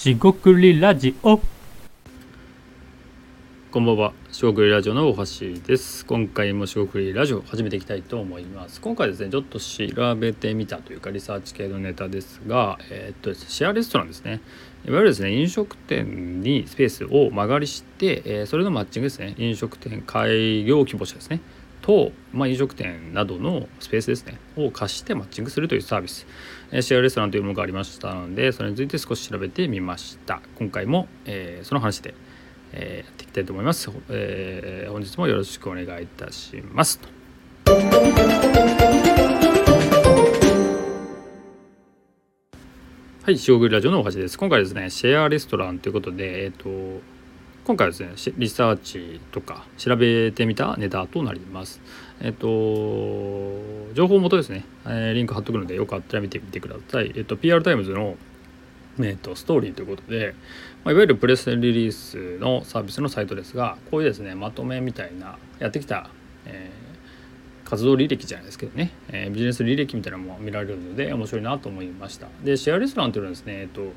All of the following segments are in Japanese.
しごくりラジオこんばんは、しごくりラジオの大橋です。今回もしごくりラジオ始めていきたいと思います。今回ですね、ちょっと調べてみたというかリサーチ系のネタですが、えーっとですねシェアレストランですね。いわゆるですね、飲食店にスペースを間借りして、えーそれのマッチングですね。飲食店開業希望者ですね。と、まあ、飲食店などのスペースですねを貸してマッチングするというサービス、シェアレストランというものがありましたのでそれについて少し調べてみました。今回も、えーその話で、えーやっていきたいと思います、えー本日もよろしくお願いいたします。はい、塩栗ラジオのおはしです。今回ですね、シェアレストランということで、えっ、と、今回ですね、リサーチとか調べてみたネタとなります。えっ、と、情報元ですね、えーリンク貼っとくので、よかったら見てみてください。えっ、と、PR タイムズの、えっとストーリーということで、まあ、いわゆるプレスリリースのサービスのサイトですがこういうですねまとめみたいなやってきた、えー活動履歴じゃないですけどね、えービジネス履歴みたいなのも見られるので面白いなと思いましたでシェアレストランというのはですね、えっと、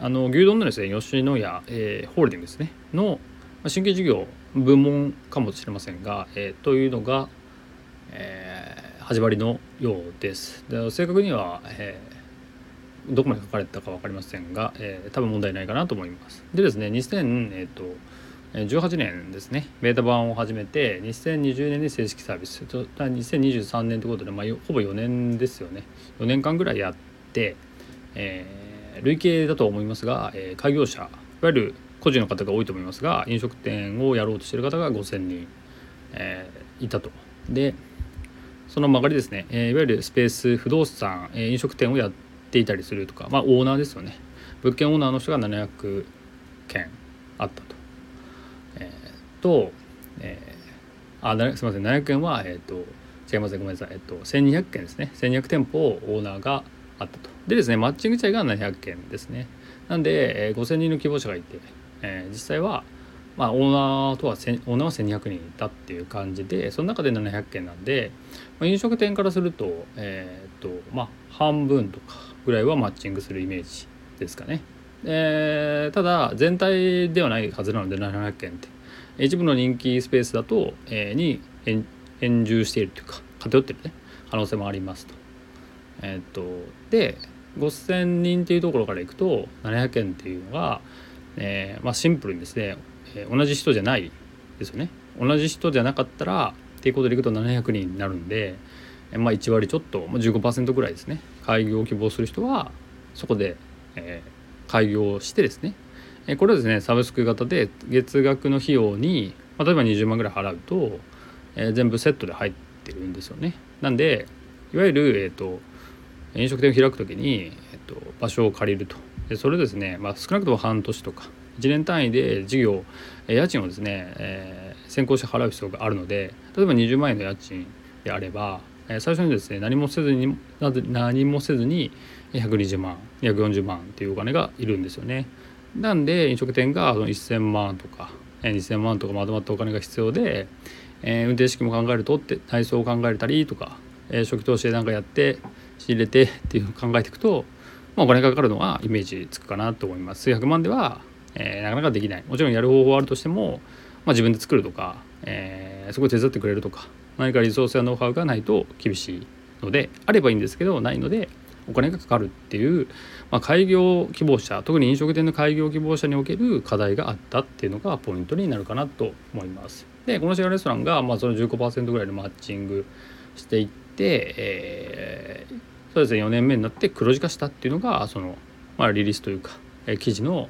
あの牛丼のですね吉野家、えーホールディングスねのまあ新規事業部門かもしれませんが、えーというのが、えー始まりのようです。で正確には、えーどこまで書かれたか分かりませんが、えー多分問題ないかなと思います。でですね2018年ですねベータ版を始めて2020年に正式サービス。2023年ということで、まあ、ほぼ4年ですよね。4年間ぐらいやって、えー累計だと思いますが、えー開業者いわゆる個人の方が多いと思いますが飲食店をやろうとしている方が5,000人、えーいたと。でその曲がりですね、えーいわゆるスペース不動産、えー飲食店をやっていたりするとか、まあ、オーナーですよね物件オーナーの人が700件あったと。えーと、えーあすみません700件は、えー、と違いますねごめんなさい、えっと1200件ですね1200店舗をオーナーがあったと。でですねマッチング自体が700件ですね。なんで、えー5000人の希望者がいて、えー実際はまあ、オーナーとはオーナーは1200人いたっていう感じでその中で700件なんで、まあ、飲食店からすると,、えーっとまあ、半分とかぐらいはマッチングするイメージですかね。えーただ全体ではないはずなので700件って一部の人気スペースだと、えーに円円住しているというか偏ってるね可能性もありますと。えーっとで5,000人っていうところからいくと700件っていうのが、えーまあ、シンプルにですね、えー同じ人じゃないですよね。同じ人じゃなかったらっていうことでいくと700人になるんで、えーまあ、1割ちょっと、まあ、15%ぐらいですね。開業を希望する人はそこで、えー開業してですね。えーこれはですねサブスク型で月額の費用に、まあ、例えば20万ぐらい払うと、えー全部セットで入ってるんですよね。なんでいわゆる、えー、と飲食店を開くときに、えっと、場所を借りるとでそれですね、まあ、少なくとも半年とか1年単位で事業家賃をですね、えー先行して払う必要があるので例えば20万円の家賃であれば、最初にですね何もせずに何もせずに120万140万っていうお金がいるんですよね。なんで飲食店がその1000万とか2000万とかまとまったお金が必要で、えー運転資金も考えるとって内装を考えたりとか、えー初期投資で何かやって仕入れてっていうのを考えていくと、まあ、お金がかかるのはイメージつくかなと思います数百万では、えーなかなかできないもちろんやる方法はあるとしても、まあ、自分で作るとか、えーそこを手伝ってくれるとか何かリソースやノウハウがないと厳しいのであればいいんですけどないのでお金がかかるっていう、まあ、開業希望者特に飲食店の開業希望者における課題があったっていうのがポイントになるかなと思います。でこのシェアレストランが、まあ、その15%ぐらいのマッチングしていって、えーそうですね4年目になって黒字化したっていうのがその、まあ、リリースというか、え記事の、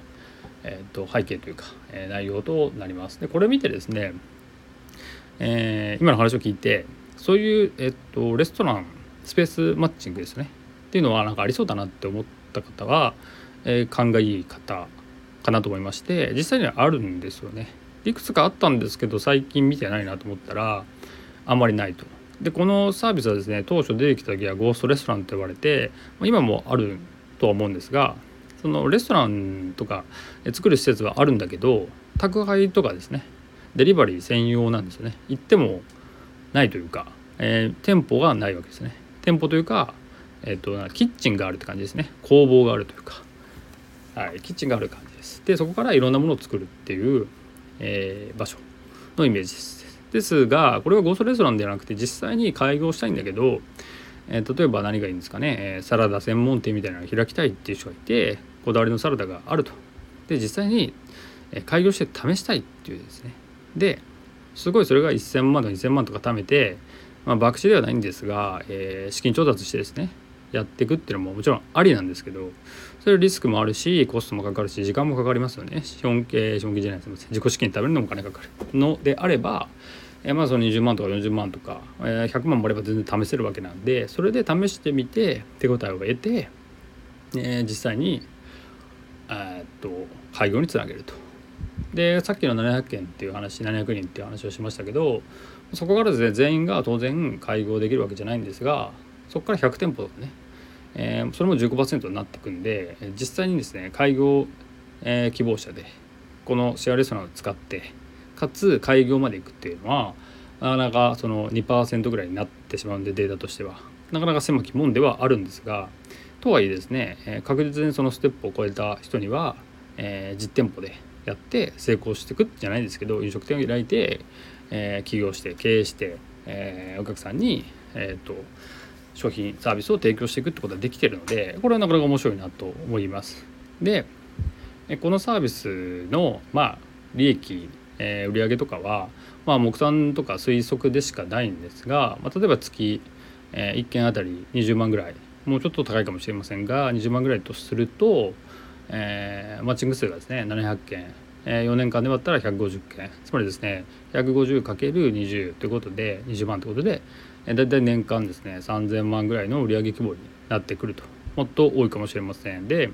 えー、と背景というか、え内容となります。でこれを見てですね、えー今の話を聞いてそういう、えっとレストランスペースマッチングですねっていうのはなんかありそうだなって思った方は、えー勘がいい方かなと思いまして実際にはあるんですよね。いくつかあったんですけど最近見てないなと思ったらあんまりないと。でこのサービスはですね当初出てきた時はゴーストレストランと呼ばれて今もあるとは思うんですがそのレストランとか作る施設はあるんだけど宅配とかですねデリバリー専用なんですよね。行ってもないというか、えー店舗がないわけですね。店舗というか、えー、とキッチンがあるって感じですね。工房があるというか。はい、キッチンがある感じです。でそこからいろんなものを作るっていう、えー、場所のイメージです。ですがこれはゴーストレストランではなくて実際に開業したいんだけど、えー、例えば何がいいんですかね、えー、サラダ専門店みたいなのを開きたいっていう人がいてこだわりのサラダがあると。で実際に開業して試したいっていうですね。ですごいそれが1,000万とか2,000万とか貯めて、まあ、博打ではないんですが、えー、資金調達してですねやっていくっていうのももちろんありなんですけどそれリスクもあるしコストもかかるし時間もかかりますよね資本系資本金じゃないです自己資金食べるのもお金かかるのであればえまあその20万とか40万とか、えー、100万もあれば全然試せるわけなんでそれで試してみて手応えを得て、えー、実際にえっと開業につなげると。でさっきの700件っていう話700人っていう話をしましたけどそこからですね全員が当然開業できるわけじゃないんですがそこから100店舗とね、えー、それも15%になっていくんで実際にですね開業、えー、希望者でこのシェアレストランを使ってかつ開業まで行くっていうのはなかなかその2%ぐらいになってしまうんでデータとしては。なかなか狭き門ではあるんですがとはいえですね、え確実にそのステップを超えた人には、えー、実店舗でやって成功していくじゃないですけど飲食店を開いて、えー、起業して経営して、えー、お客さんに、えーと、商品サービスを提供していくってことができてるのでこれはなかなか面白いなと思います。でこのサービスの、まあ、利益、えー、売上とかは、まあ、木産とか推測でしかないんですが、まあ、例えば月、えー、1件あたり20万ぐらいもうちょっと高いかもしれませんが20万ぐらいとするとえー、マッチング数がですね700件、えー、4年間で割ったら150件つまりですね 150×20 ということで20万ということで、大体年間ですね3000万ぐらいの売上規模になってくると。もっと多いかもしれません。で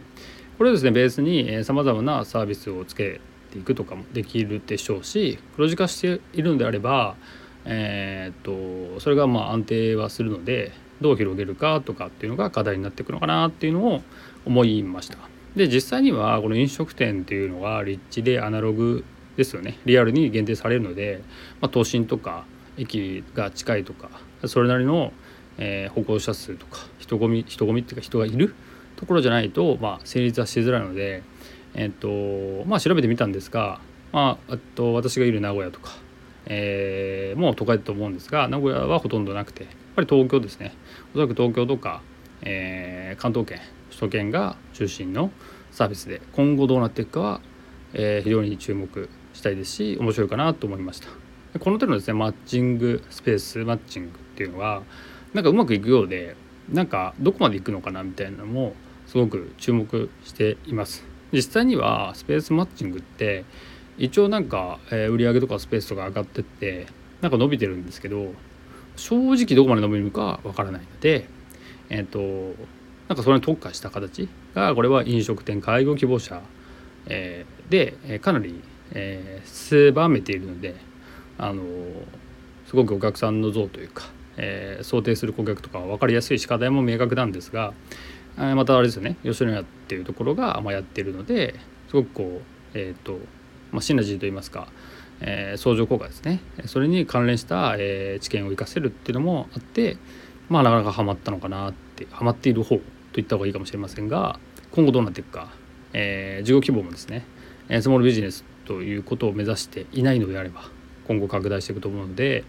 これをですねベースにさまざまなサービスをつけていくとかもできるでしょうし黒字化しているのであればえー、っとそれがまあ安定はするのでどう広げるかとかっていうのが課題になっていくのかなっていうのを思いました。で実際にはこの飲食店っていうのは立地でアナログですよね。リアルに限定されるので、まあ、都心とか駅が近いとかそれなりの、えー、歩行者数とか人混み人混みっていうか人がいるところじゃないと、まあ、成立はしづらいので、えーとまあ、調べてみたんですが、まあ、あと私がいる名古屋とか、えー、もう都会だと思うんですが名古屋はほとんどなくてやっぱり東京ですね。おそらく東京とか、えー、関東圏首都圏が中心のサービスで今後どうなっていくかは、えー、非常に注目したいですし面白いかなと思いました。この手のですねマッチングスペースマッチングっていうのはなんかうまくいくようでなんかどこまでいくのかなみたいなのもすごく注目しています。実際にはスペースマッチングって一応なんか、えー、売上とかスペースとか上がってってなんか伸びてるんですけど正直どこまで伸びるかわからないのでえっ、ー、となんかそれに特化した形がこれは飲食店介護希望者、え、で、かなり、え、狭めているのであのすごくお客さんの像というか、えー、想定する顧客とかは分かりやすいし課題も明確なんですが、えー、またあれですよね。吉野家っていうところが、まあ、やってるのですごくこうえっ、ー、と、まあ、シナジーといいますか、えー、相乗効果ですね。それに関連した、えー、知見を生かせるっていうのもあってまあなかなかハマったのかなってハマっている方と言った方がいいかもしれませんが今後どうなっていくか、えー、事業規模もですねスモールビジネスということを目指していないのであれば今後拡大していくと思うので、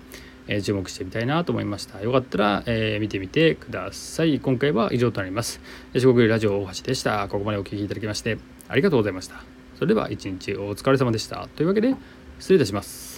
えー、注目してみたいなと思いました。よかったら、えー、見てみてください。今回は以上となります。四国ラジオ大橋でした。ここまでお聴きいただきましてありがとうございました。それでは一日お疲れ様でした。というわけで失礼いたします。